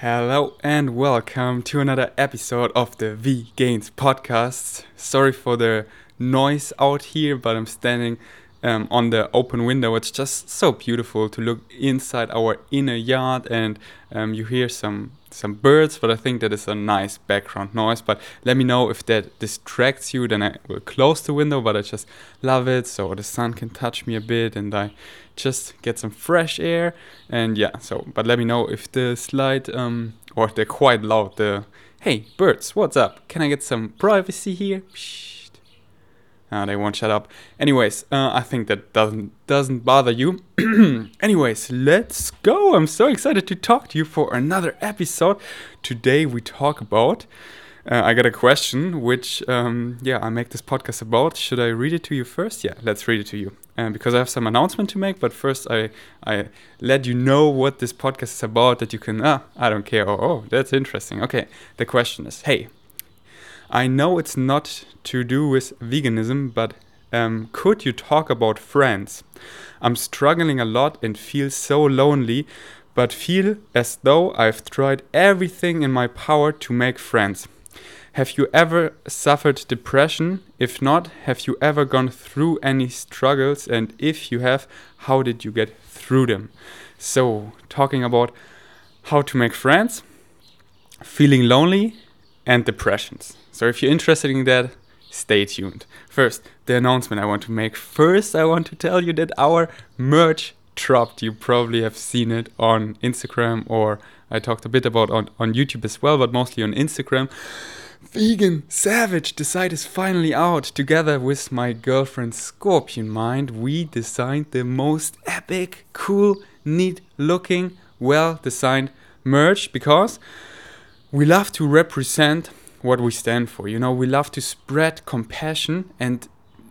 Hello and welcome to another episode of the V Gains podcast. Sorry for the noise out here, but I'm standing um, on the open window. It's just so beautiful to look inside our inner yard, and um, you hear some some birds. But I think that is a nice background noise. But let me know if that distracts you. Then I will close the window. But I just love it, so the sun can touch me a bit, and I just get some fresh air and yeah so but let me know if the slide um or they're quite loud the hey birds what's up can i get some privacy here Psst. Uh, they won't shut up anyways uh, i think that doesn't doesn't bother you anyways let's go i'm so excited to talk to you for another episode today we talk about uh, I got a question, which um, yeah, I make this podcast about. Should I read it to you first? Yeah, let's read it to you, uh, because I have some announcement to make. But first, I I let you know what this podcast is about. That you can ah, I don't care. Oh, oh, that's interesting. Okay, the question is, hey, I know it's not to do with veganism, but um, could you talk about friends? I'm struggling a lot and feel so lonely, but feel as though I've tried everything in my power to make friends. Have you ever suffered depression? If not, have you ever gone through any struggles? And if you have, how did you get through them? So, talking about how to make friends, feeling lonely, and depressions. So, if you're interested in that, stay tuned. First, the announcement I want to make. First, I want to tell you that our merch dropped. You probably have seen it on Instagram, or I talked a bit about on, on YouTube as well, but mostly on Instagram. Vegan Savage Decide is finally out. Together with my girlfriend Scorpion Mind, we designed the most epic, cool, neat looking, well designed merch because we love to represent what we stand for. You know, we love to spread compassion and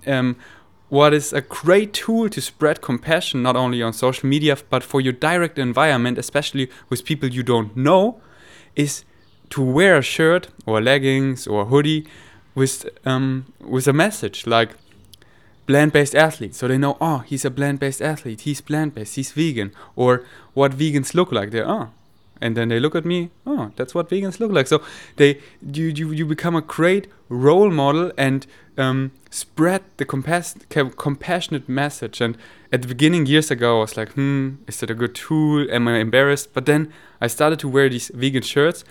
um, what is a great tool to spread compassion not only on social media but for your direct environment, especially with people you don't know, is to wear a shirt or leggings or hoodie with um, with a message like plant-based athlete. So they know oh he's a plant-based athlete. He's plant-based. He's vegan. Or what vegans look like. They're oh and then they look at me oh that's what vegans look like. So they you you, you become a great role model and um, spread the compass- compassionate message. And at the beginning years ago i was like hmm is that a good tool? Am i embarrassed? But then i started to wear these vegan shirts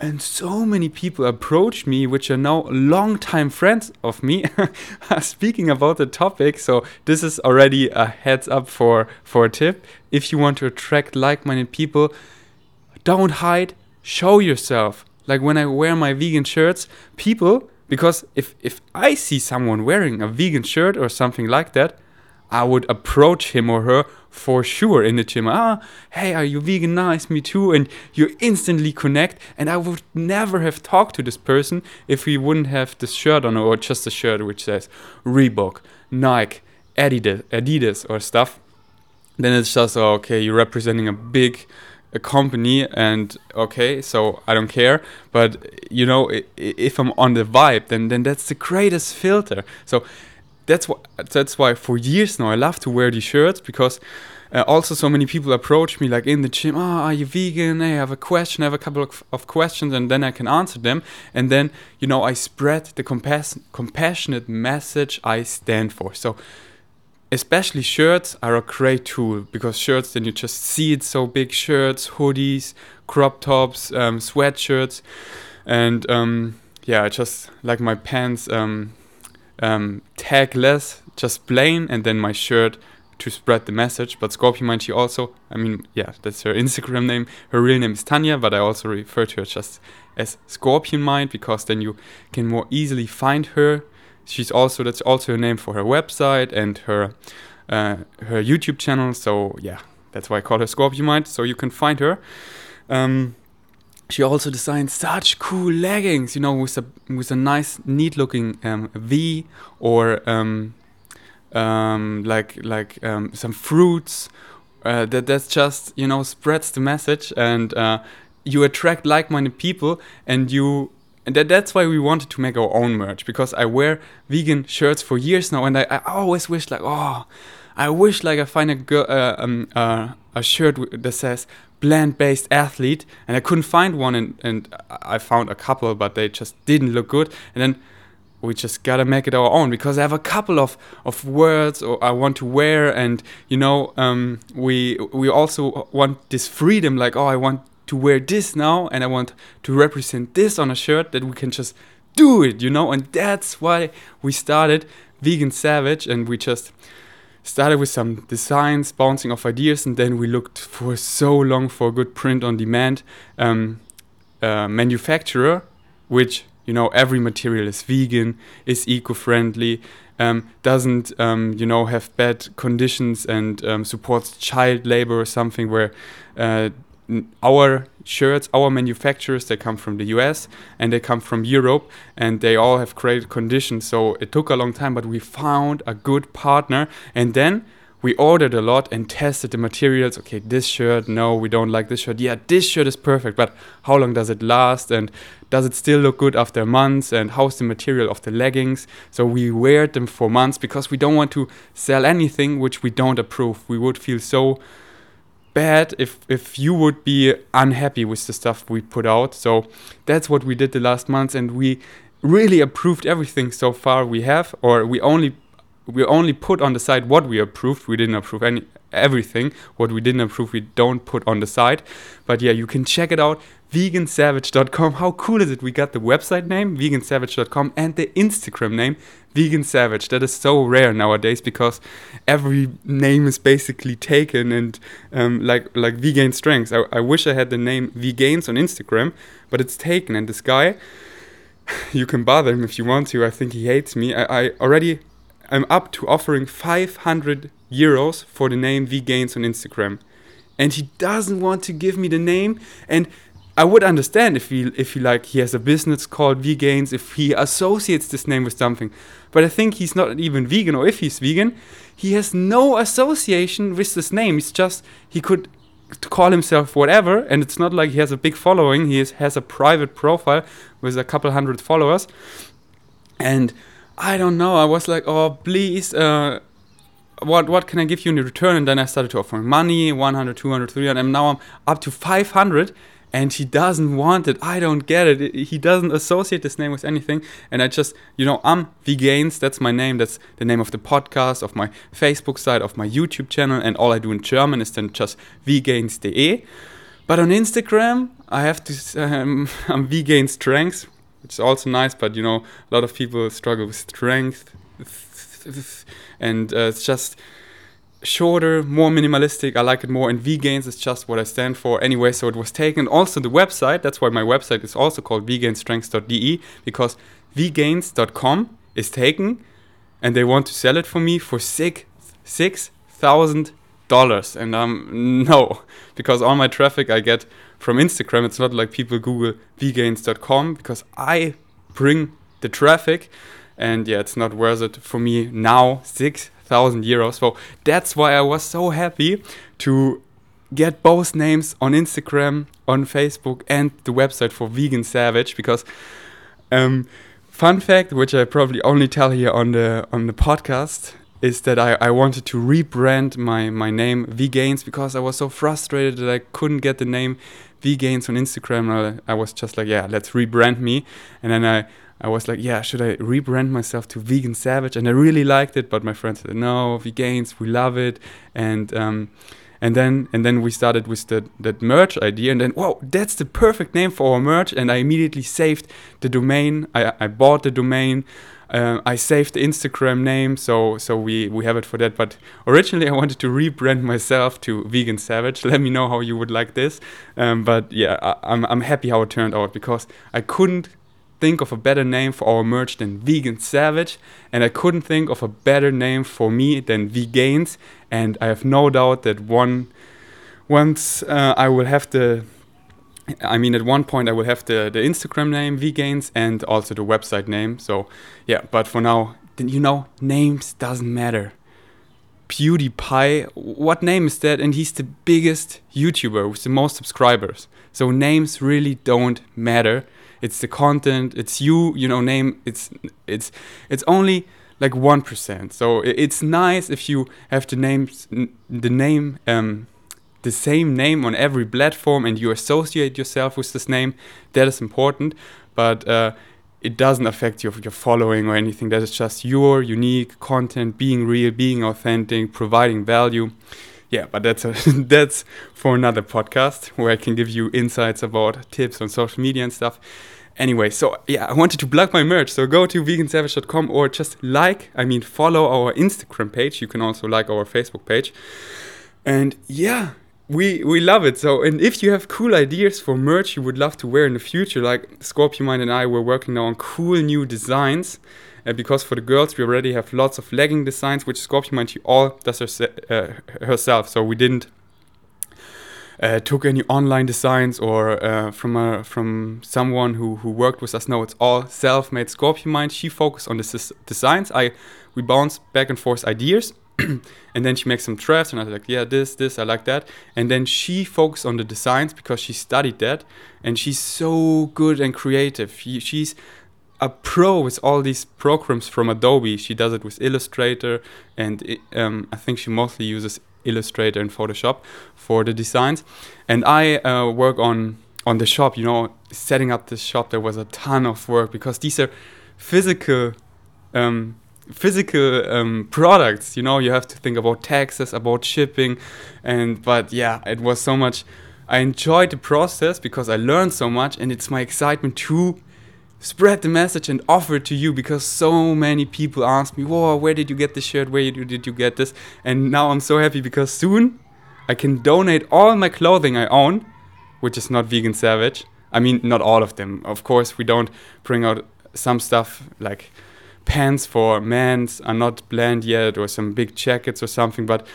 and so many people approached me which are now longtime friends of me speaking about the topic. So this is already a heads up for for a tip. If you want to attract like-minded people don't hide show yourself like when i wear my vegan shirts people because if if i see someone wearing a vegan shirt or something like that I would approach him or her for sure in the gym. Ah, hey, are you vegan? Nice, me too. And you instantly connect. And I would never have talked to this person if we wouldn't have this shirt on or just a shirt which says Reebok, Nike, Adidas, Adidas or stuff. Then it's just oh, okay, you're representing a big a company and okay so i don't care but you know if i'm on the vibe then then that's the greatest filter so that's why that's why for years now I love to wear these shirts because uh, also so many people approach me like in the gym, oh, are you vegan? I have a question, I have a couple of, of questions, and then I can answer them. And then you know I spread the compass- compassionate message I stand for. So especially shirts are a great tool because shirts then you just see it so big shirts, hoodies, crop tops, um, sweatshirts, and um, yeah, I just like my pants. Um, um, tag just plain, and then my shirt to spread the message. But Scorpion Mind, she also, I mean, yeah, that's her Instagram name. Her real name is Tanya, but I also refer to her just as Scorpion Mind because then you can more easily find her. She's also that's also her name for her website and her uh, her YouTube channel. So yeah, that's why I call her Scorpion Mind. So you can find her. Um, she also designed such cool leggings, you know, with a with a nice, neat looking um, V or um, um, like like um, some fruits. Uh, that that's just you know spreads the message and uh, you attract like-minded people and you and that, that's why we wanted to make our own merch because I wear vegan shirts for years now and I, I always wish like oh I wish like I find a girl uh, um, uh, a shirt that says plant-based athlete and i couldn't find one and, and i found a couple but they just didn't look good. And then we just gotta make it our own because I have a couple of, of words or I want to wear and you know um, we we also want this freedom like oh I want to wear this now and I want to represent this on a shirt that we can just do it you know? And that's why we started Vegan Savage and we just started with some designs bouncing off ideas and then we looked for so long for a good print on demand um, uh, manufacturer which you know every material is vegan is eco-friendly um, doesn't um, you know have bad conditions and um, supports child labor or something where uh, our shirts our manufacturers they come from the US and they come from Europe and they all have great conditions so it took a long time but we found a good partner and then we ordered a lot and tested the materials. Okay, this shirt, no, we don't like this shirt. Yeah, this shirt is perfect, but how long does it last? And does it still look good after months? And how's the material of the leggings? So we wear them for months because we don't want to sell anything which we don't approve. We would feel so bad if if you would be unhappy with the stuff we put out. So that's what we did the last months, and we really approved everything so far we have, or we only we only put on the side what we approved. We didn't approve any everything. What we didn't approve, we don't put on the side. But yeah, you can check it out. Vegansavage.com. How cool is it? We got the website name, vegansavage.com, and the Instagram name, Vegan Savage. That is so rare nowadays because every name is basically taken and um, like like Vegan Strengths. I, I wish I had the name Vgains on Instagram, but it's taken. And this guy, you can bother him if you want to. I think he hates me. I, I already I'm up to offering 500 euros for the name Vgains on Instagram. And he doesn't want to give me the name. And I would understand if he if he like he has a business called Vgains, if he associates this name with something. But I think he's not even vegan, or if he's vegan, he has no association with this name. It's just he could call himself whatever, and it's not like he has a big following. He is, has a private profile with a couple hundred followers, and I don't know. I was like, oh, please, uh, what what can I give you in return? And then I started to offer money, 100, 200, 300, and now I'm up to 500. And he doesn't want it. I don't get it. He doesn't associate this name with anything. And I just, you know, I'm Vgains. That's my name. That's the name of the podcast, of my Facebook site, of my YouTube channel. And all I do in German is then just vgains.de. But on Instagram, I have to, um, I'm Vgains Strengths which is also nice. But you know, a lot of people struggle with strength, and uh, it's just shorter, more minimalistic. I like it more. And Vgains is just what I stand for anyway. So it was taken. Also, the website. That's why my website is also called vgainstrengths.de because vgains.com is taken, and they want to sell it for me for six six thousand dollars. And um no, because all my traffic I get from Instagram. It's not like people Google vgains.com because I bring the traffic, and yeah, it's not worth it for me now. Six thousand euros. So that's why I was so happy to get both names on Instagram, on Facebook, and the website for Vegan Savage because. Um, fun fact, which I probably only tell here on the on the podcast, is that I, I wanted to rebrand my, my name Vgains because I was so frustrated that I couldn't get the name Vgains on Instagram. I, I was just like, yeah, let's rebrand me. And then I, I was like, yeah, should I rebrand myself to Vegan Savage? And I really liked it, but my friends said, no, Vgains, we love it. And um, and then and then we started with the that merch idea, and then whoa, that's the perfect name for our merch. And I immediately saved the domain. I, I bought the domain. Uh, I saved the Instagram name, so so we we have it for that. But originally, I wanted to rebrand myself to Vegan Savage. Let me know how you would like this. Um, but yeah, I, I'm I'm happy how it turned out because I couldn't think of a better name for our merch than Vegan Savage, and I couldn't think of a better name for me than Vgains. And I have no doubt that one once uh, I will have the I mean, at one point I will have the, the Instagram name Vgains and also the website name. So yeah, but for now, you know, names doesn't matter. PewDiePie, what name is that? And he's the biggest YouTuber with the most subscribers. So names really don't matter. It's the content. It's you. You know, name. It's it's it's only like one percent. So it's nice if you have the names the name um, the same name on every platform and you associate yourself with this name, that is important. But uh, it doesn't affect your, your following or anything. That is just your unique content, being real, being authentic, providing value. Yeah, but that's a, that's for another podcast where I can give you insights about tips on social media and stuff. Anyway, so yeah, I wanted to plug my merch. So go to vegansavage.com or just like, I mean, follow our Instagram page. You can also like our Facebook page. And yeah, we we love it. So, and if you have cool ideas for merch you would love to wear in the future, like Scorpion Mind and I, we're working now on cool new designs. Uh, because for the girls, we already have lots of legging designs, which Scorpion Mind she all does her, uh, herself. So we didn't uh, took any online designs or uh, from a, from someone who, who worked with us. No, it's all self-made Scorpion Mind. She focused on the designs. I we bounce back and forth ideas, and then she makes some drafts, and I was like, yeah, this, this, I like that. And then she focused on the designs because she studied that, and she's so good and creative. She, she's a pro with all these programs from Adobe. She does it with Illustrator, and it, um, I think she mostly uses Illustrator and Photoshop for the designs. And I uh, work on on the shop. You know, setting up the shop there was a ton of work because these are physical. Um, physical um, products you know you have to think about taxes about shipping and but yeah it was so much i enjoyed the process because i learned so much and it's my excitement to spread the message and offer it to you because so many people ask me, "Whoa, where did you get this shirt? Where did you get this?" And now I'm so happy because soon I can donate all my clothing I own, which is not vegan savage. I mean, not all of them. Of course, we don't bring out some stuff like pants for men's are not planned yet, or some big jackets or something. But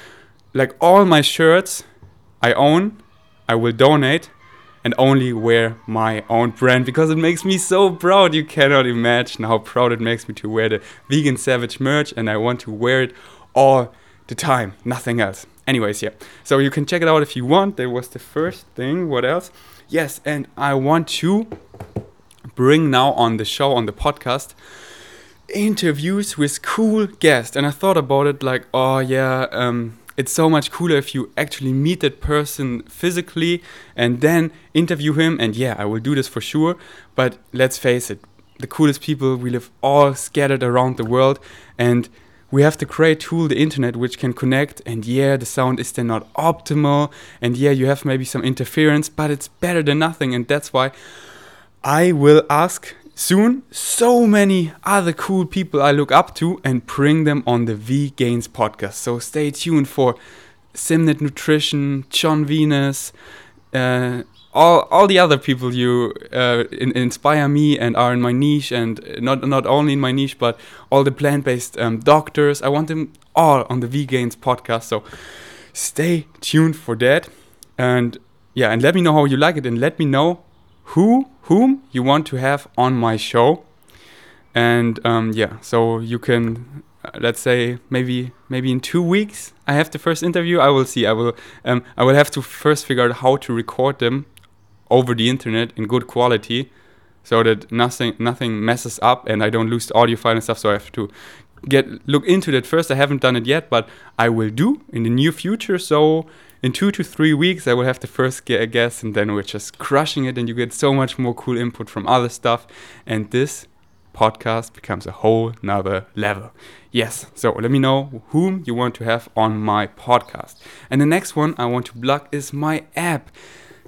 like all my shirts I own, I will donate and only wear my own brand because it makes me so proud. You cannot imagine how proud it makes me to wear the Vegan Savage merch, and I want to wear it all the time, nothing else. Anyways, yeah. So you can check it out if you want. That was the first thing. What else? Yes, and I want to bring now on the show, on the podcast, interviews with cool guests. And I thought about it like, oh, yeah, um, it's so much cooler if you actually meet that person physically and then interview him. And yeah, I will do this for sure. But let's face it, the coolest people, we live all scattered around the world. And we have the great tool, the internet, which can connect. And yeah, the sound is then not optimal. And yeah, you have maybe some interference, but it's better than nothing. And that's why I will ask soon so many other cool people I look up to and bring them on the V Gains podcast. So stay tuned for Simnett Nutrition, Jon Venus, uh, all all the other people you uh, in, inspire me and are in my niche, and not not only in my niche, but all the plant based um, doctors. I want them all on the V Gains podcast. So stay tuned for that, and yeah, and let me know how you like it, and let me know who whom you want to have on my show. And um, yeah so you can uh, let's say maybe maybe in two weeks i have the first interview i will see. I will um, i will have to first figure out how to record them over the internet in good quality so that nothing nothing messes up and i don't lose the audio file and stuff. So i have to get look into that first. I haven't done it yet but i will do in the near future. So in two to three weeks, I will have the first guest, and then we're just crushing it, and you get so much more cool input from other stuff. And this podcast becomes a whole nother level. Yes, so let me know whom you want to have on my podcast. And the next one I want to plug is my app,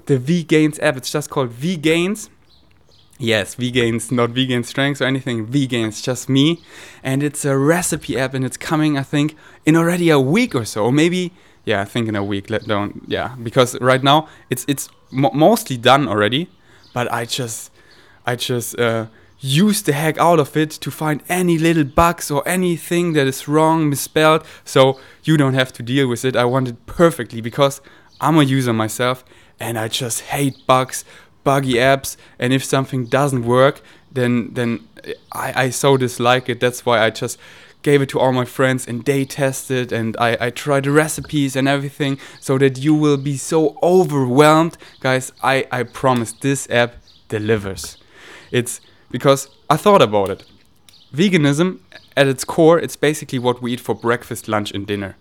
the V Gains app. It's just called V Gains. Yes, V Gains, not vegan strengths or anything. V Gains, just me. And it's a recipe app, and it's coming, I think, in already a week or so, maybe yeah, I think in a week. Let down, yeah, because right now it's it's mo mostly done already, but I just I just uh, use the heck out of it to find any little bugs or anything that is wrong, misspelled, so you don't have to deal with it. I want it perfectly because I'm a user myself and I just hate bugs, buggy apps, and if something doesn't work, then then I, I so dislike it. That's why I just gave it to all my friends and they tested and I, I tried the recipes and everything so that you will be so overwhelmed. Guys, I, I promise this app delivers. It's because I thought about it. Veganism, at its core, it's basically what we eat for breakfast, lunch, and dinner.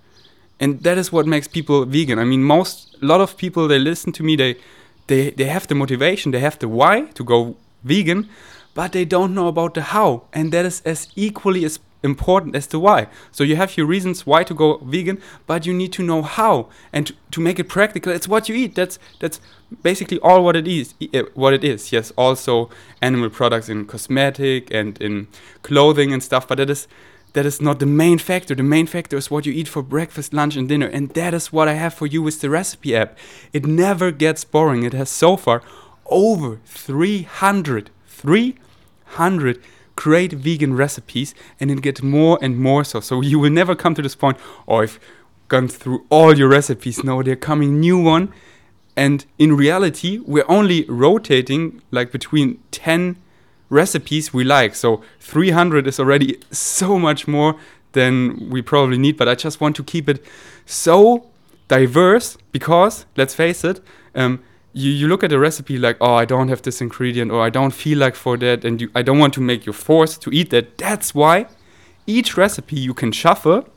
and that is what makes people vegan. I mean, most a lot of people they listen to me, they they they have the motivation, they have the why to go vegan, but they don't know about the how, and that is as equally as important as to why. So you have your reasons why to go vegan, but you need to know how and to, to make it practical. It's what you eat. That's that's basically all what it is. Uh, what it is. Yes, also animal products in cosmetic and in clothing and stuff, but that is that is not the main factor. The main factor is what you eat for breakfast, lunch, and dinner. And that is what I have for you with the recipe app. It never gets boring. It has so far over 300, 300 great vegan recipes, and it gets more and more so. So you will never come to this point, oh, I've gone through all your recipes. No, they're coming new one. And in reality, we're only rotating like between 10 recipes we like. So 300 is already so much more than we probably need, but I just want to keep it so diverse because, let's face it, um, you, you look at a recipe like, oh, I don't have this ingredient or I don't feel like for that and you, I don't want to make you forced to eat that. That's why each recipe you can shuffle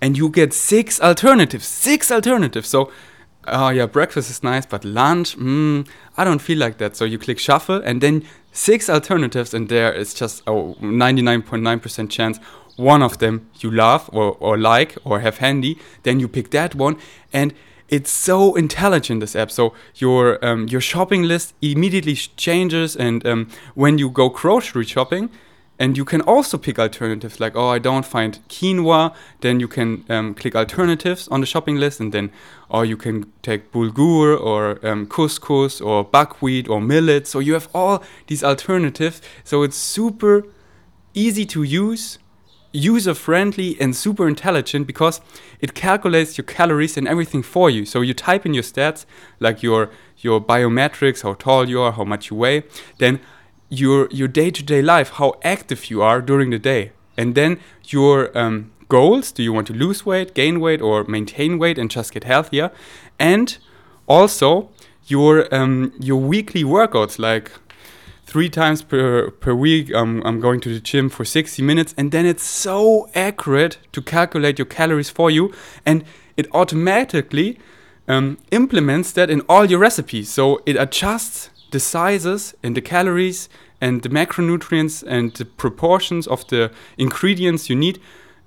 and you get six alternatives. Six alternatives. So oh yeah, breakfast is nice, but lunch, mm, I don't feel like that. So you click shuffle, and then six alternatives, and there is just a 99.9% chance one of them you love or, or like or have handy. Then you pick that one, and it's so intelligent this app. So your um, your shopping list immediately changes, and um, when you go grocery shopping, and you can also pick alternatives like, oh, I don't find quinoa. Then you can um, click alternatives on the shopping list, and then, or you can take bulgur or um, couscous or buckwheat or millet. So you have all these alternatives. So it's super easy to use, user friendly, and super intelligent because it calculates your calories and everything for you. So you type in your stats, like your your biometrics, how tall you are, how much you weigh. Then your your day-to-day life how active you are during the day and then your um, goals do you want to lose weight gain weight or maintain weight and just get healthier and also your um, your weekly workouts like three times per, per week um, i'm going to the gym for 60 minutes and then it's so accurate to calculate your calories for you and it automatically um, implements that in all your recipes so it adjusts the sizes and the calories and the macronutrients and the proportions of the ingredients you need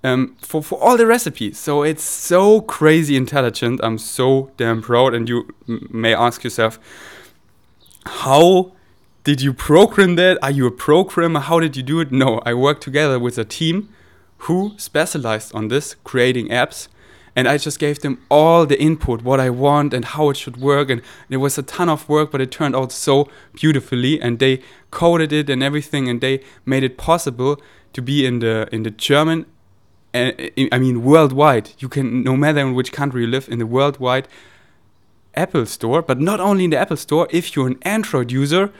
um, for, for all the recipes. So it's so crazy intelligent. I'm so damn proud. And you may ask yourself, how did you program that? Are you a programmer? How did you do it? No, I worked together with a team who specialized on this, creating apps and I just gave them all the input, what I want and how it should work. And it was a ton of work, but it turned out so beautifully. And they coded it and everything, and they made it possible to be in the in the German. Uh, I mean, worldwide. You can, no matter in which country you live, in the worldwide Apple Store. But not only in the Apple Store. If you're an Android user,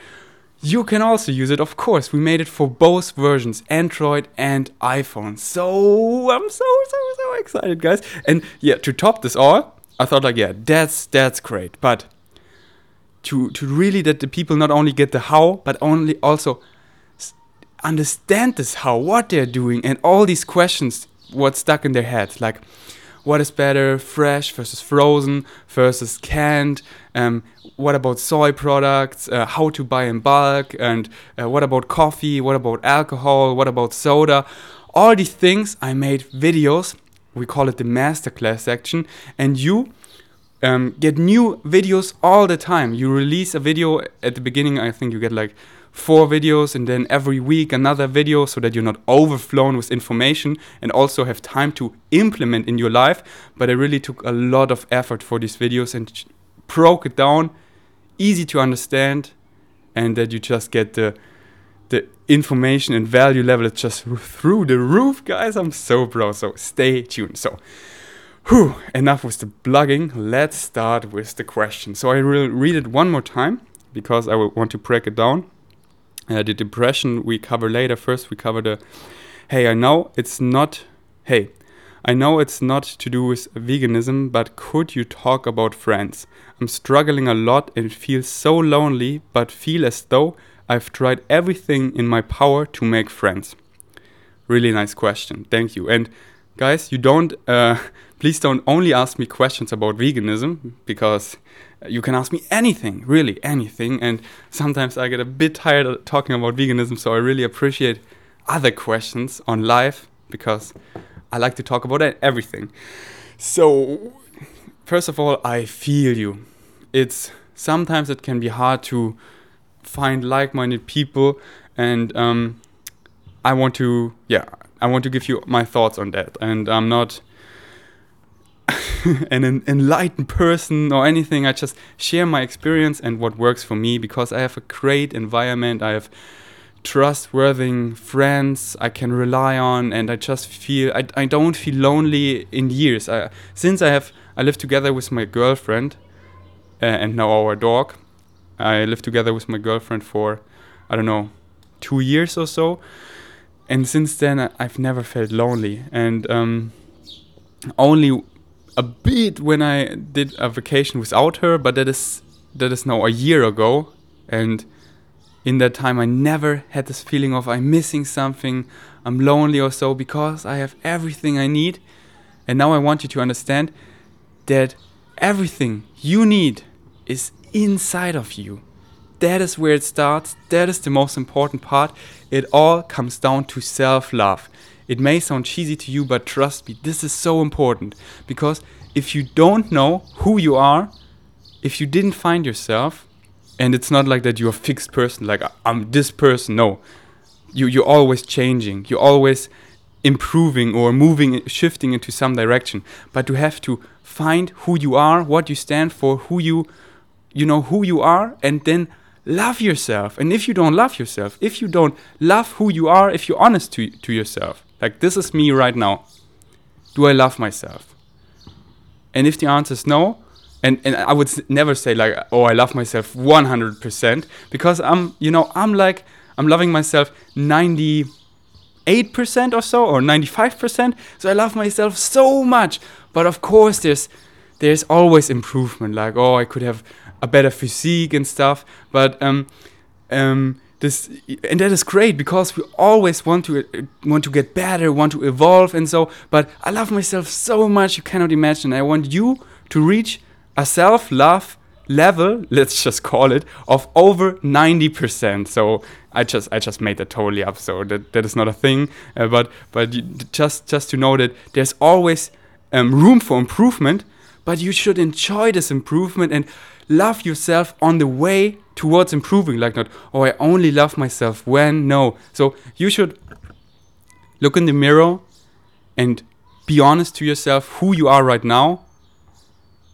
you can also use it, of course. We made it for both versions, Android and iPhone. So I'm so so so excited, guys. And yeah, to top this all, I thought like, yeah, that's that's great. But to to really that the people not only get the how, but only also understand this how, what they're doing, and all these questions, what's stuck in their head, like what is better, fresh versus frozen versus canned? Um, what about soy products? Uh, how to buy in bulk? And uh, what about coffee? What about alcohol? What about soda? All these things I made videos. We call it the masterclass section, and you um, get new videos all the time. You release a video at the beginning. I think you get like four videos and then every week another video so that you're not overflown with information and also have time to implement in your life. But I really took a lot of effort for these videos and broke it down, easy to understand, and that you just get the the information and value level is just through the roof, guys. I'm so proud. So stay tuned. So, whew, enough with the blogging. Let's start with the question. So I will read it one more time because I will want to break it down. Uh, the depression we cover later. First, we cover the hey, I know it's not, hey, I know it's not to do with veganism, but could you talk about friends? I'm struggling a lot and feel so lonely, but feel as though I've tried everything in my power to make friends. Really nice question. Thank you. And guys, you don't uh, please don't only ask me questions about veganism because you can ask me anything, really anything. And sometimes I get a bit tired of talking about veganism, so I really appreciate other questions on life because I like to talk about everything. So, first of all, I feel you. It's sometimes it can be hard to find like-minded people, and um, I want to, yeah, I want to give you my thoughts on that. And I'm not an enlightened person or anything. I just share my experience and what works for me because I have a great environment. I have trustworthy friends I can rely on, and I just feel I, I don't feel lonely in years. I, since I have I live together with my girlfriend, uh, and now our dog. I live together with my girlfriend for I don't know two years or so, and since then I, I've never felt lonely, and um, only a bit when I did a vacation without her, but that is that is now a year ago, and in that time I never had this feeling of I'm missing something, I'm lonely or so because I have everything I need. And now I want you to understand that everything you need is inside of you. That is where it starts. That is the most important part. It all comes down to self love. It may sound cheesy to you, but trust me, this is so important because if you don't know who you are, if you didn't find yourself, and it's not like that you're a fixed person, like I'm this person. No, you you're always changing. You're always improving or moving, shifting into some direction. But you have to find who you are, what you stand for, who you, you know, who you are, and then love yourself. And if you don't love yourself, if you don't love who you are, if you're honest to to yourself, like this is me right now. Do I love myself? And if the answer is no, and and I would never say like oh I love myself 100% because I'm you know I'm like I'm loving myself 98% or so or 95% so I love myself so much but of course there's there's always improvement like oh I could have a better physique and stuff but um um this and that is great because we always want to uh, want to get better want to evolve and so but I love myself so much you cannot imagine I want you to reach a self love level, let's just call it, of over 90%. So I just I just made that totally up. So that, that is not a thing. Uh, but but just just to know that there's always um, room for improvement, but you should enjoy this improvement and love yourself on the way towards improving. Like not oh I only love myself when no. So you should look in the mirror and be honest to yourself who you are right now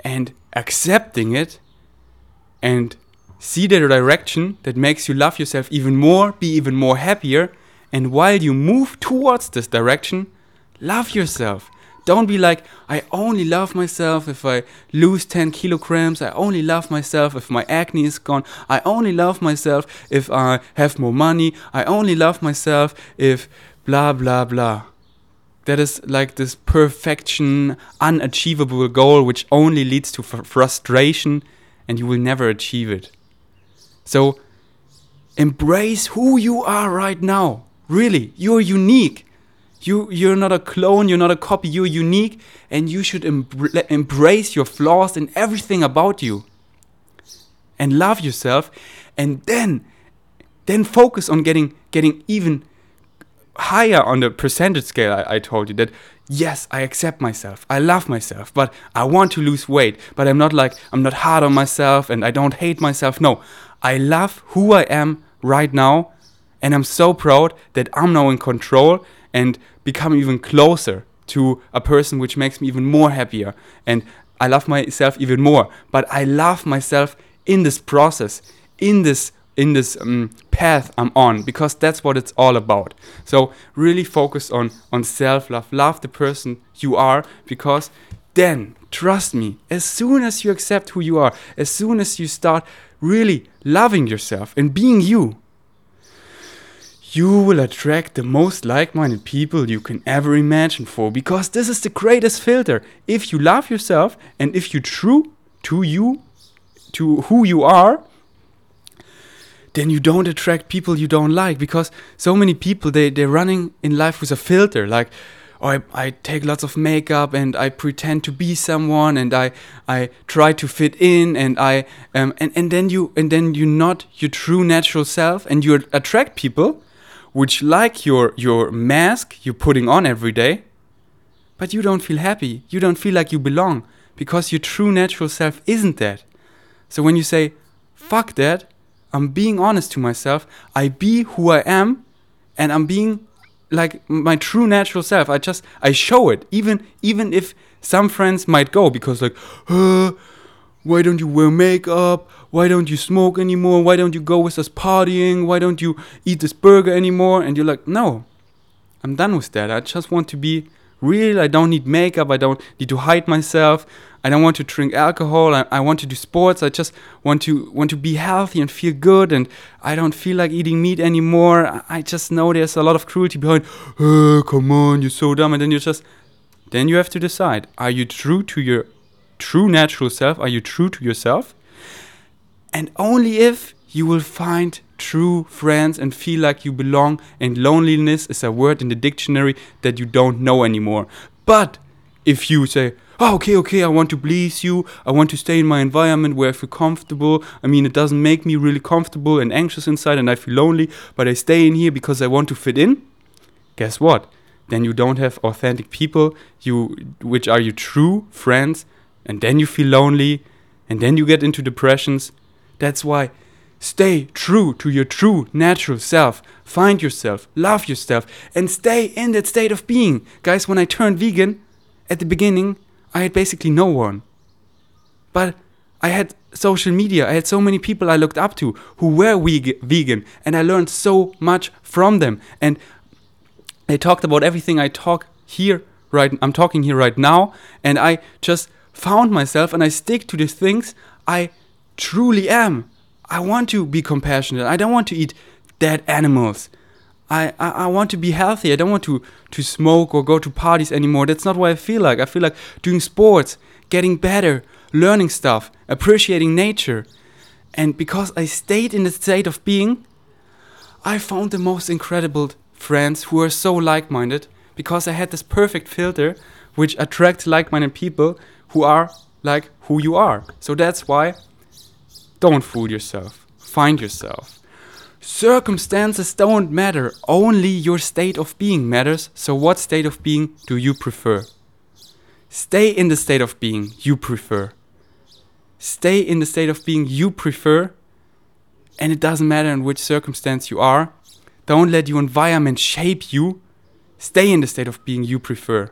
and accepting it and see the direction that makes you love yourself even more, be even more happier. And while you move towards this direction, love yourself. Don't be like, I only love myself if I lose 10 kilograms. I only love myself if my acne is gone. I only love myself if I have more money. I only love myself if blah, blah, blah that is like this perfection, unachievable goal which only leads to fr frustration and you will never achieve it. So embrace who you are right now. Really, you're unique. You, you're not a clone, you're not a copy, you're unique, and you should embrace your flaws and everything about you. And love yourself, and then, then focus on getting, getting even higher on the percentage scale I, I, told you that yes i accept myself i love myself but i want to lose weight but i'm not like i'm not hard on myself and i don't hate myself no i love who i am right now and i'm so proud that i'm now in control and become even closer to a person which makes me even more happier. And i love myself even more. But i love myself in this process in this in this um, path I'm on because that's what it's all about. So really focus on on self love, love the person you are because then trust me, as soon as you accept who you are, as soon as you start really loving yourself and being you, you will attract the most like minded people you can ever imagine for because this is the greatest filter. If you love yourself and if you're true to you, to who you are, then you don't attract people you don't like because so many people they they're running in life with a filter like oh, I, I take lots of makeup and I pretend to be someone and I I try to fit in and I um, and and then you and then you're not your true natural self and you attract people which like your your mask you're putting on every day but you don't feel happy. You don't feel like you belong because your true natural self isn't that. So when you say fuck that i'm being honest to myself. I be who i am and i'm being like my true natural self. I just i show it even even if some friends might go because like uh, why don't you wear makeup? Why don't you smoke anymore? Why don't you go with us partying? Why don't you eat this burger anymore? And you're like no i'm done with that. I just want to be real. I don't need makeup. I don't need to hide myself. I don't want to drink alcohol. I, I want to do sports. I just want to want to be healthy and feel good. And i don't feel like eating meat anymore. I, just know there's a lot of cruelty behind oh come on. You're so dumb. And then you just then you have to decide are you true to your true natural self? Are you true to yourself? And only if you will find true friends and feel like you belong and loneliness is a word in the dictionary that you don't know anymore. But if you say oh, okay okay i want to please you i want to stay in my environment where i feel comfortable i mean it doesn't make me really comfortable and anxious inside and i feel lonely but i stay in here because i want to fit in guess what? Then you don't have authentic people you which are your true friends and then you feel lonely and then you get into depressions that's why stay true to your true natural self. Find yourself, love yourself, and stay in that state of being. Guys, when I turned vegan, at the beginning, I had basically no one. But I had social media, I had so many people I looked up to who were veg- vegan, and I learned so much from them. And they talked about everything I talk here right I'm talking here right now, and I just found myself and I stick to the things I truly am. I want to be compassionate. I don't want to eat dead animals. I, I, I want to be healthy. I don't want to, to smoke or go to parties anymore. That's not what I feel like. I feel like doing sports, getting better, learning stuff, appreciating nature. And because I stayed in the state of being, I found the most incredible friends who are so like minded because I had this perfect filter which attracts like minded people who are like who you are. So that's why don't fool yourself. Find yourself. Circumstances don't matter, only your state of being matters. So, what state of being do you prefer? Stay in the state of being you prefer. Stay in the state of being you prefer, and it doesn't matter in which circumstance you are. Don't let your environment shape you. Stay in the state of being you prefer.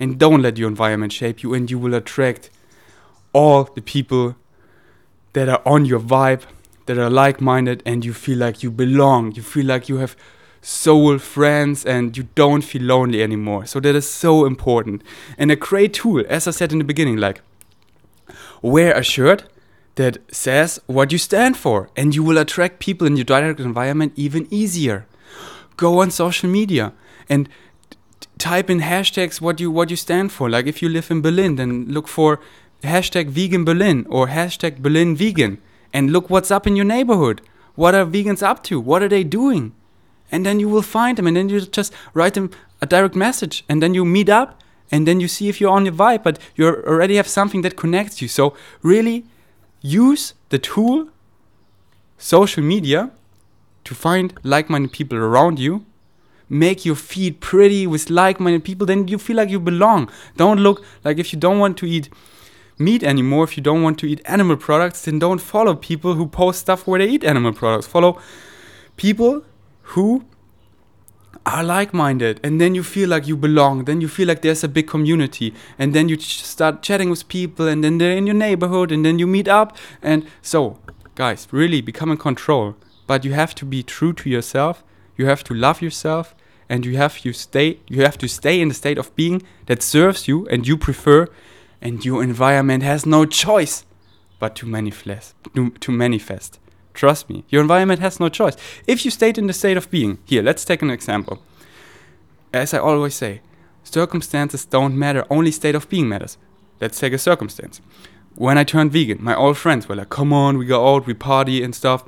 And don't let your environment shape you, and you will attract all the people that are on your vibe, that are like minded, and you feel like you belong. You feel like you have soul friends and you don't feel lonely anymore. So that is so important. And a great tool, as I said in the beginning, like wear a shirt that says what you stand for, and you will attract people in your direct environment even easier. Go on social media and type in hashtags what you what you stand for. Like if you live in Berlin, then look for hashtag vegan Berlin or hashtag Berlin vegan and look what's up in your neighborhood. What are vegans up to? What are they doing? And then you will find them and then you just write them a direct message and then you meet up and then you see if you're on your vibe, but you already have something that connects you. So really use the tool social media to find like-minded people around you make your feed pretty with like-minded people then you feel like you belong don't look like if you don't want to eat meat anymore. If you don't want to eat animal products, then don't follow people who post stuff where they eat animal products. Follow people who are like minded, and then you feel like you belong. Then you feel like there's a big community, and then you ch start chatting with people, and then they're in your neighborhood, and then you meet up. And so, guys, really become in control. But you have to be true to yourself. You have to love yourself, and you have you stay. You have to stay in the state of being that serves you and you prefer and your environment has no choice but to manifest. To manifest. Trust me, your environment has no choice. If you stayed in the state of being, here, let's take an example. As I always say, circumstances don't matter, only state of being matters. Let's take a circumstance. When I turned vegan, my old friends were like, come on, we go out, we party and stuff.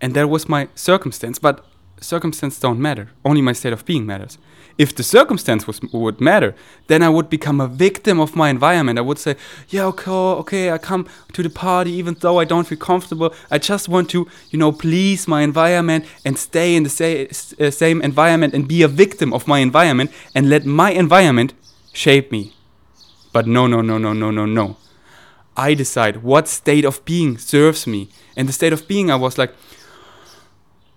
And that was my circumstance. But circumstance don't matter. Only my state of being matters. If the circumstance was, would matter, then I would become a victim of my environment. I would say, yeah, okay, okay, I come to the party even though I don't feel comfortable. I just want to, you know, please my environment and stay in the sa- uh, same environment and be a victim of my environment and let my environment shape me. But no, no, no, no, no, no, no. I decide what state of being serves me. And the state of being, I was like,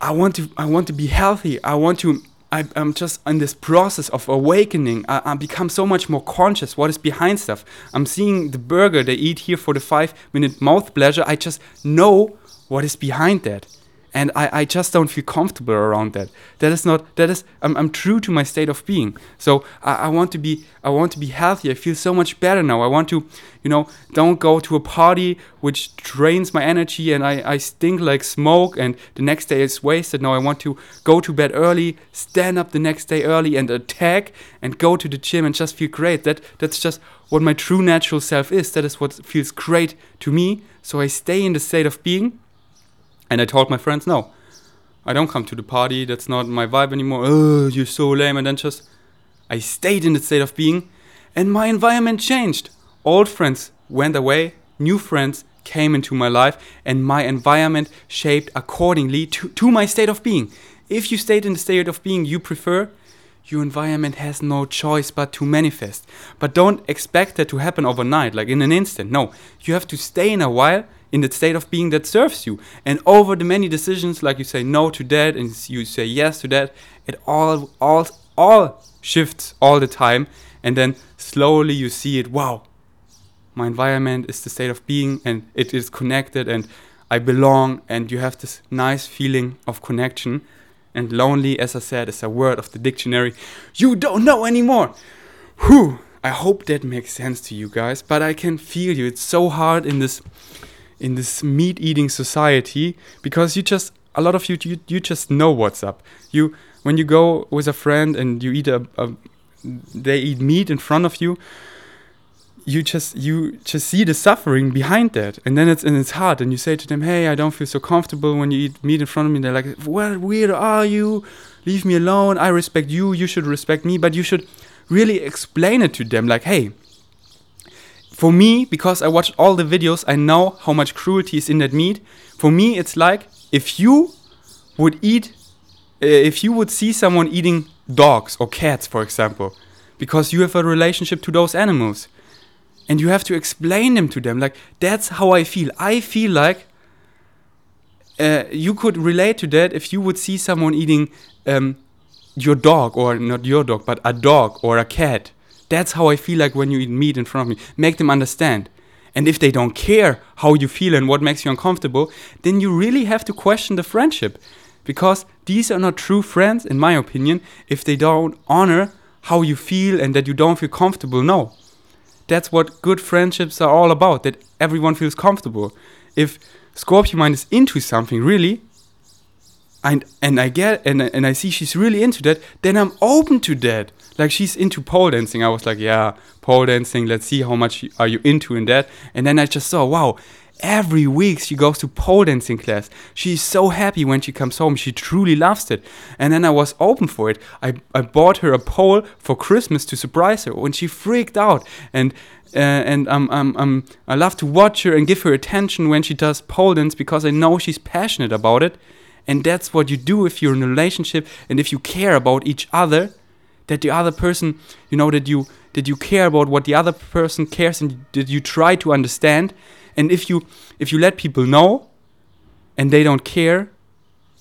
I want to, I want to be healthy. I want to. I, am just in this process of awakening. I, I become so much more conscious. What is behind stuff? I'm seeing the burger they eat here for the five minute mouth pleasure. I just know what is behind that and I, I just don't feel comfortable around that. That is not that is I'm, I'm true to my state of being. So I, I want to be I want to be healthy. I feel so much better now. I want to, you know, don't go to a party which drains my energy and I, I stink like smoke and the next day is wasted. Now I want to go to bed early, stand up the next day early and attack and go to the gym and just feel great. That that's just what my true natural self is. That is what feels great to me. So I stay in the state of being and I told my friends, no, I don't come to the party. That's not my vibe anymore. Oh, you're so lame. And then just, I stayed in the state of being, and my environment changed. Old friends went away, new friends came into my life, and my environment shaped accordingly to, to my state of being. If you stayed in the state of being you prefer, your environment has no choice but to manifest. But don't expect that to happen overnight, like in an instant. No, you have to stay in a while in the state of being that serves you. And over the many decisions, like you say no to that and you say yes to that, it all all all shifts all the time. And then slowly you see it. Wow, my environment is the state of being, and it is connected, and I belong. And you have this nice feeling of connection. And lonely, as I said, is a word of the dictionary. You don't know anymore. Whew. I hope that makes sense to you guys, but I can feel you. It's so hard in this in this meat eating society because you just a lot of you, you you just know what's up. You when you go with a friend and you eat a, a they eat meat in front of you you just you just see the suffering behind that. And then it's and it's hard and you say to them hey i don't feel so comfortable when you eat meat in front of me. They're like what weird are you? Leave me alone. I respect you. You should respect me. But you should really explain it to them like hey for me, because I watched all the videos, I know how much cruelty is in that meat. For me, it's like if you would eat, uh, if you would see someone eating dogs or cats, for example, because you have a relationship to those animals, and you have to explain them to them. Like that's how I feel. I feel like uh, you could relate to that if you would see someone eating um, your dog, or not your dog, but a dog or a cat that's how I feel like when you eat meat in front of me. Make them understand. And if they don't care how you feel and what makes you uncomfortable, then you really have to question the friendship. Because these are not true friends, in my opinion, if they don't honor how you feel and that you don't feel comfortable. No. That's what good friendships are all about, that everyone feels comfortable. If Scorpion Mind is into something, really, and, and I get and, and I see she's really into that, then I'm open to that like she's into pole dancing. I was like, yeah, pole dancing. Let's see how much are you into in that. And then I just saw, wow, every week she goes to pole dancing class. She's so happy when she comes home. She truly loves it. And then I was open for it. I, I bought her a pole for Christmas to surprise her when she freaked out. And uh, and um, um, um, I love to watch her and give her attention when she does pole dance because I know she's passionate about it. And that's what you do if you're in a relationship and if you care about each other that the other person you know that you that you care about what the other person cares and that you try to understand. And if you if you let people know and they don't care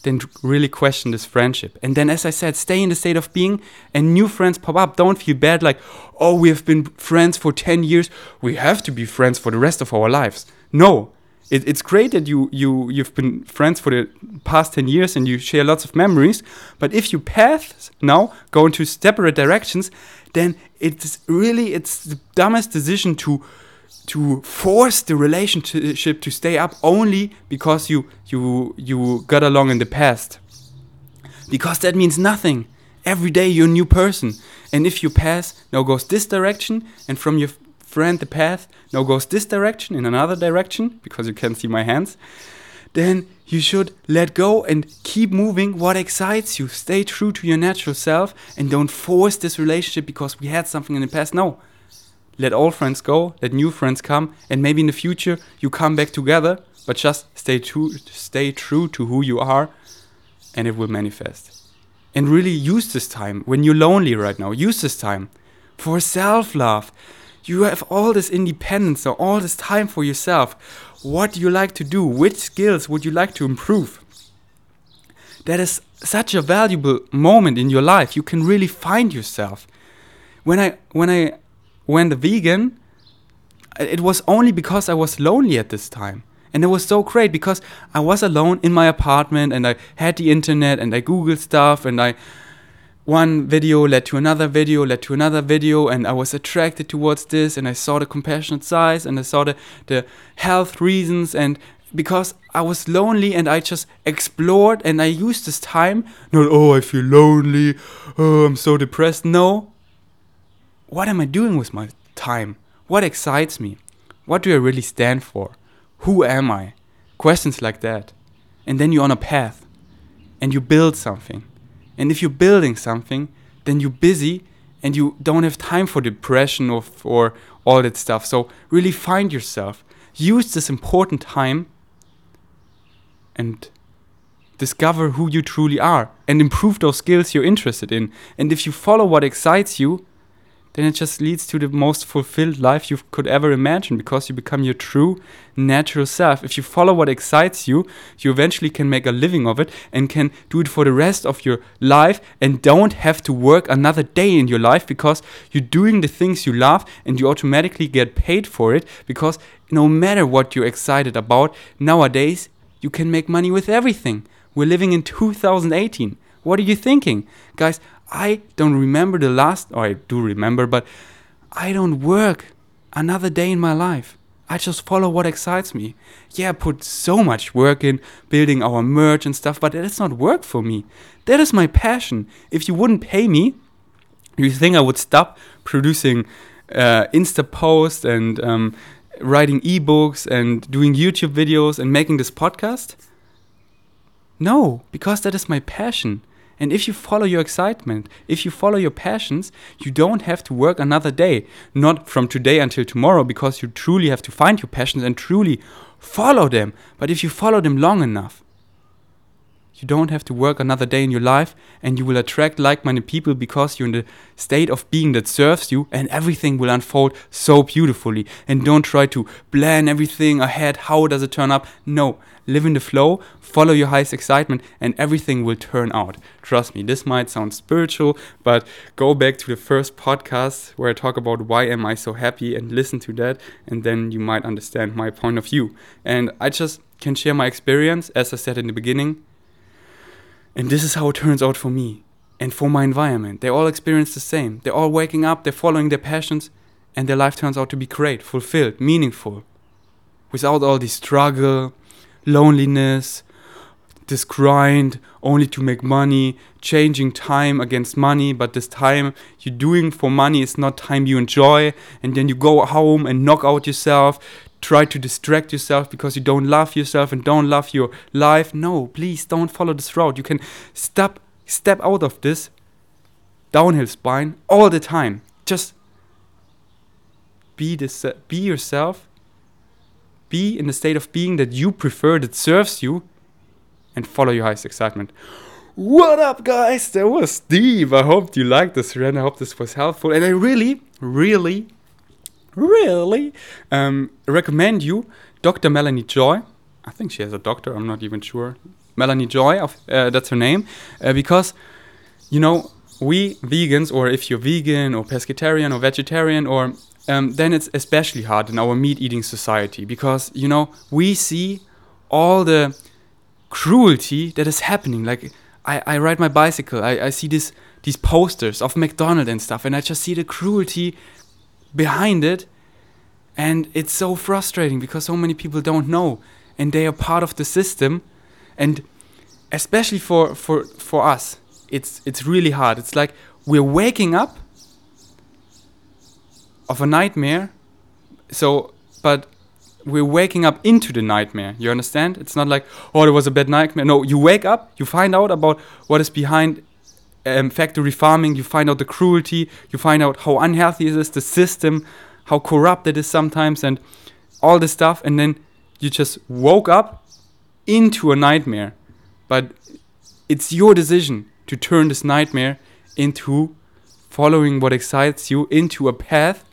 then really question this friendship. And then as i said stay in the state of being and new friends pop up. Don't feel bad like oh we have been friends for 10 years. We have to be friends for the rest of our lives. No it, it's great that you you you've been friends for the past 10 years and you share lots of memories but if you paths now go into separate directions then it's really it's the dumbest decision to to force the relationship to stay up only because you you you got along in the past. Because that means nothing. Every day you're a new person. And if you pass now goes this direction and from your friend the path now goes this direction in another direction because you can see my hands then you should let go and keep moving what excites you. Stay true to your natural self and don't force this relationship because we had something in the past. No. Let all friends go, let new friends come, and maybe in the future you come back together, but just stay true stay true to who you are and it will manifest. And really use this time when you're lonely right now. Use this time for self-love. You have all this independence or all this time for yourself what do you like to do? Which skills would you like to improve? That is such a valuable moment in your life. You can really find yourself. When I when I went vegan, it was only because I was lonely at this time. And it was so great because I was alone in my apartment and I had the internet and I Googled stuff and I one video led to another video, led to another video, and I was attracted towards this, and I saw the compassionate size, and I saw the, the health reasons, and because I was lonely and I just explored and I used this time, not, oh, I feel lonely, oh, I'm so depressed. No. What am I doing with my time? What excites me? What do I really stand for? Who am I? Questions like that. And then you're on a path and you build something and if you're building something, then you're busy and you don't have time for depression or for all that stuff. So really find yourself. Use this important time and discover who you truly are and improve those skills you're interested in. And if you follow what excites you, then it just leads to the most fulfilled life you could ever imagine because you become your true natural self. If you follow what excites you, you eventually can make a living of it and can do it for the rest of your life and don't have to work another day in your life because you're doing the things you love and you automatically get paid for it because no matter what you're excited about, nowadays you can make money with everything. We're living in 2018. What are you thinking? Guys, I don't remember the last, or I do remember, but I don't work another day in my life. I just follow what excites me. Yeah, I put so much work in building our merch and stuff, but that is not work for me. That is my passion. If you wouldn't pay me, you think I would stop producing uh, Insta posts and um, writing ebooks and doing YouTube videos and making this podcast? No, because that is my passion. And if you follow your excitement, if you follow your passions, you don't have to work another day, not from today until tomorrow, because you truly have to find your passions and truly follow them. But if you follow them long enough, you don't have to work another day in your life and you will attract like minded people because you're in the state of being that serves you and everything will unfold so beautifully. And don't try to plan everything ahead. How does it turn up? No, live in the flow, follow your highest excitement, and everything will turn out. Trust me, this might sound spiritual, but go back to the first podcast where I talk about why am I so happy and listen to that, and then you might understand my point of view. And I just can share my experience, as I said in the beginning. And this is how it turns out for me and for my environment. They all experience the same. They're all waking up, they're following their passions, and their life turns out to be great, fulfilled, meaningful. Without all the struggle, loneliness, this grind only to make money, changing time against money, but this time you're doing for money is not time you enjoy, and then you go home and knock out yourself, try to distract yourself because you don't love yourself and don't love your life. No, please don't follow this route. You can step step out of this downhill spine all the time. Just be this be yourself be in the state of being that you prefer, that serves you, and follow your highest excitement. What up, guys? That was Steve. I hope you liked this rant. I hope this was helpful. And I really, really, really um, recommend you Dr. Melanie Joy. I think she has a doctor, I'm not even sure. Melanie Joy, of, uh, that's her name. Uh, because, you know, we vegans, or if you're vegan or pescatarian or vegetarian or um, then it's especially hard in our meat eating society because, you know, we see all the cruelty that is happening. Like, I, I ride my bicycle, I, I see this, these posters of McDonald's and stuff, and I just see the cruelty behind it. And it's so frustrating because so many people don't know and they are part of the system. And especially for, for, for us, it's, it's really hard. It's like we're waking up of a nightmare. So, but we're waking up into the nightmare. You understand? It's not like, oh, there was a bad nightmare. No, you wake up, you find out about what is behind um, factory farming, you find out the cruelty, you find out how unhealthy it is, the system, how corrupt it is sometimes, and all this stuff, and then you just woke up into a nightmare. But it's your decision to turn this nightmare into following what excites you, into a path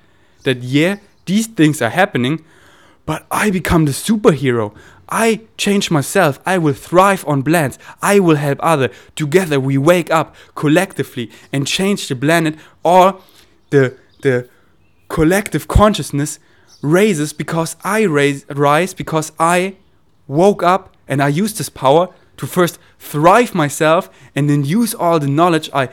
that, yeah, these things are happening, but I become the superhero. I change myself. I will thrive on plants. I will help other. Together we wake up collectively and change the planet or the the collective consciousness raises because I raise, rise because I woke up and I use this power to first thrive myself and then use all the knowledge I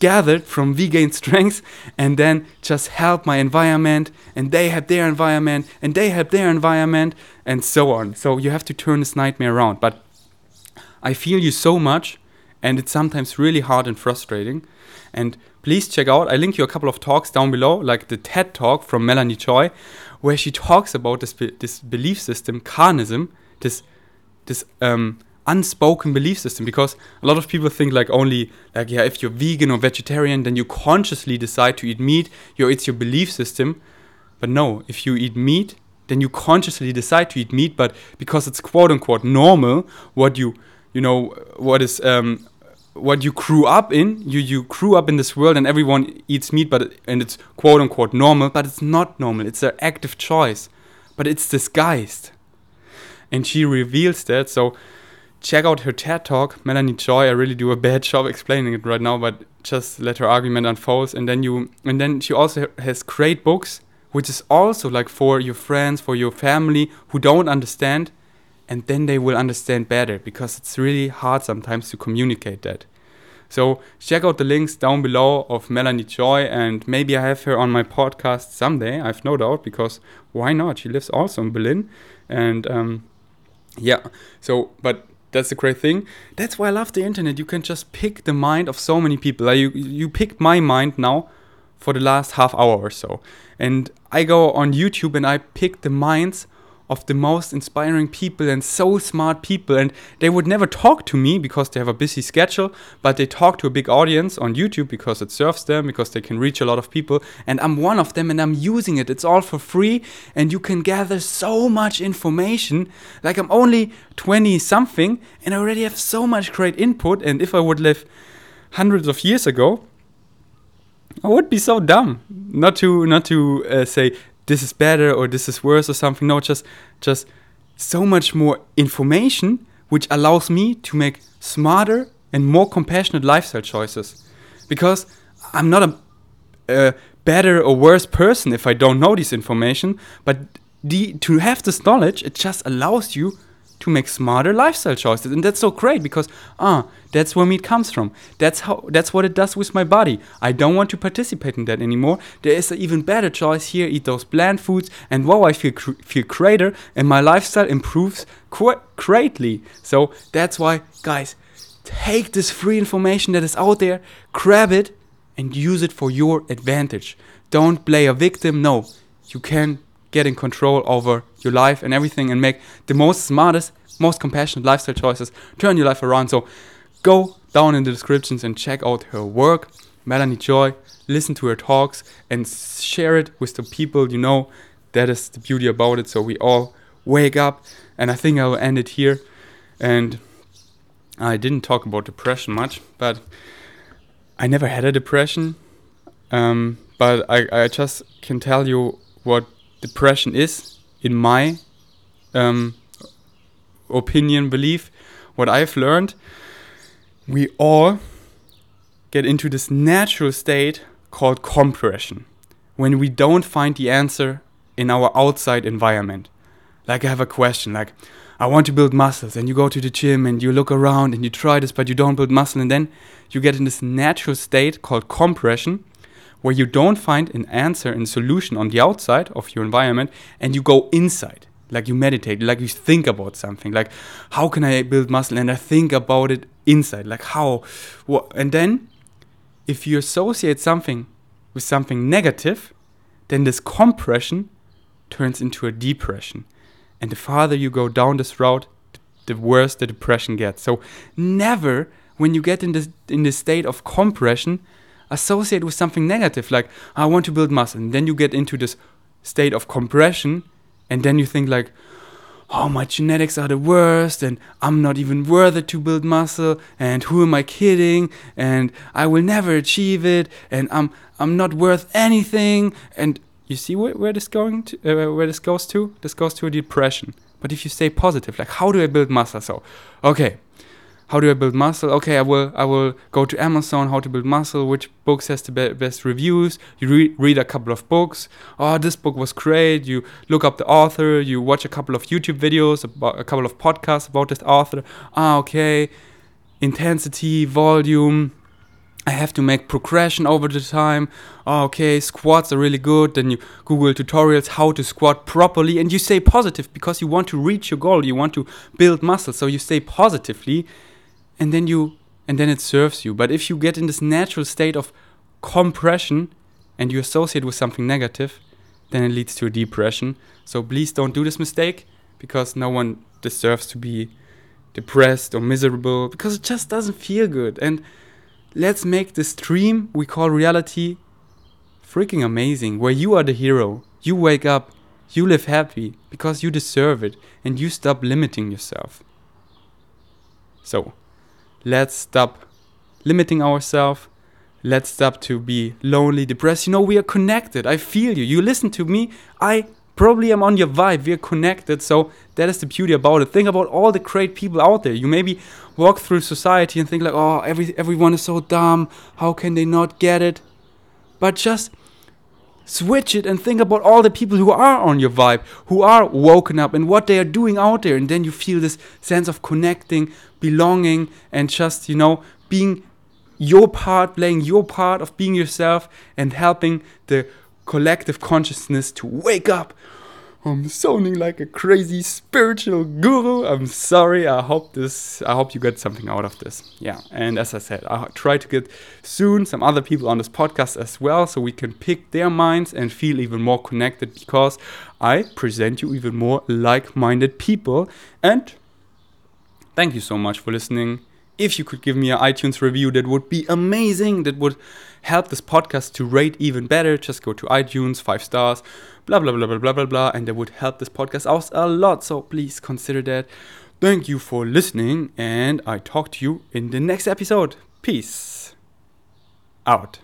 gathered from V-Gain Strengths and then just help my environment and they help their environment and they help their environment and so on. So you have to turn this nightmare around. But I feel you so much and it's sometimes really hard and frustrating. And please check out, I link you a couple of talks down below, like the TED talk from Melanie Joy, where she talks about this, be this belief system, carnism, this, this um, unspoken belief system because a lot of people think like only like yeah if you're vegan or vegetarian then you consciously decide to eat meat your it's your belief system. But no if you eat meat then you consciously decide to eat meat but because it's quote unquote normal what you you know what is um, what you grew up in you you grew up in this world and everyone eats meat but and it's quote unquote normal but it's not normal. It's an active choice but it's disguised. And she reveals that so check out her TED talk, Melanie Joy. I really do a bad job explaining it right now, but just let her argument unfold. And then you, and then she also has great books, which is also like for your friends, for your family who don't understand, and then they will understand better because it's really hard sometimes to communicate that. So check out the links down below of Melanie Joy, and maybe I have her on my podcast someday. I've no doubt because why not? She lives also in Berlin, and um, yeah. So, but that's the great thing. That's why I love the internet. You can just pick the mind of so many people. Like you, you picked my mind now for the last half hour or so. And I go on YouTube and I pick the minds of the most inspiring people and so smart people. And they would never talk to me because they have a busy schedule, but they talk to a big audience on YouTube because it serves them, because they can reach a lot of people. And I'm one of them and I'm using it. It's all for free. And you can gather so much information. Like I'm only 20 something and I already have so much great input. And if I would live hundreds of years ago, I would be so dumb not to not to uh, say this is better or this is worse or something. No, just just so much more information which allows me to make smarter and more compassionate lifestyle choices. Because I'm not a, a better or worse person if I don't know this information, but the, to have this knowledge, it just allows you to make smarter lifestyle choices. And that's so great because ah that's where meat comes from. That's how that's what it does with my body. I don't want to participate in that anymore. There is an even better choice here. Eat those plant foods. And wow i feel feel greater. And my lifestyle improves quite greatly. So that's why guys take this free information that is out there grab it and use it for your advantage. Don't play a victim. No you can get in control over your life and everything and make the most smartest, most compassionate lifestyle choices, turn your life around. So go down in the descriptions and check out her work, Melanie Joy, listen to her talks and share it with the people you know. That is the beauty about it. So we all wake up and I think I will end it here. And I didn't talk about depression much, but I never had a depression. Um, but I, I just can tell you what depression is, in my um, opinion, belief, what I've learned, we all get into this natural state called compression when we don't find the answer in our outside environment. Like, I have a question, like, I want to build muscles, and you go to the gym and you look around and you try this, but you don't build muscle, and then you get in this natural state called compression where you don't find an answer and solution on the outside of your environment and you go inside. Like you meditate like you think about something. Like how can i build muscle? And i think about it inside. Like how? What and then if you associate something with something negative then this compression turns into a depression. And the farther you go down this route, the worse the depression gets. So never when you get in this in this state of compression, associate with something negative like I want to build muscle. And then you get into this state of compression and then you think like oh my genetics are the worst and i'm not even worthy to build muscle and who am i kidding? And i will never achieve it and i'm i'm not worth anything. And you see where, where this going to uh, where this goes to? This goes to a depression. But if you stay positive like how do i build muscle? So okay how do I build muscle? Okay, I will I will go to Amazon how to build muscle. Which books has the be best reviews? You re read a couple of books. Oh, this book was great. You look up the author. You watch a couple of YouTube videos about a couple of podcasts about this author. Ah, okay. Intensity, volume. I have to make progression over the time. Oh, okay, squats are really good. Then you Google tutorials how to squat properly, and you stay positive because you want to reach your goal. You want to build muscle, so you stay positively and then you and then it serves you. But if you get in this natural state of compression and you associate with something negative, then it leads to a depression. So please don't do this mistake because no one deserves to be depressed or miserable because it just doesn't feel good. And let's make this dream we call reality freaking amazing where you are the hero. You wake up, you live happy because you deserve it and you stop limiting yourself. So, let's stop limiting ourselves. Let's stop to be lonely depressed. You know we are connected. I feel you. You listen to me. I probably am on your vibe. We are connected. So that is the beauty about it. Think about all the great people out there. You maybe walk through society and think like oh every everyone is so dumb. How can they not get it? But just switch it and think about all the people who are on your vibe, who are woken up and what they are doing out there. And then you feel this sense of connecting, belonging, and just, you know, being your part, playing your part of being yourself and helping the collective consciousness to wake up I'm sounding like a crazy spiritual guru. I'm sorry. I hope this. I hope you get something out of this. Yeah. And as I said, I try to get soon some other people on this podcast as well, so we can pick their minds and feel even more connected because I present you even more like-minded people. And thank you so much for listening. If you could give me an iTunes review, that would be amazing. That would help this podcast to rate even better. Just go to iTunes, five stars blah, blah, blah, blah, blah, blah, blah. And that would help this podcast out a lot. So please consider that. Thank you for listening. And I talk to you in the next episode. Peace out.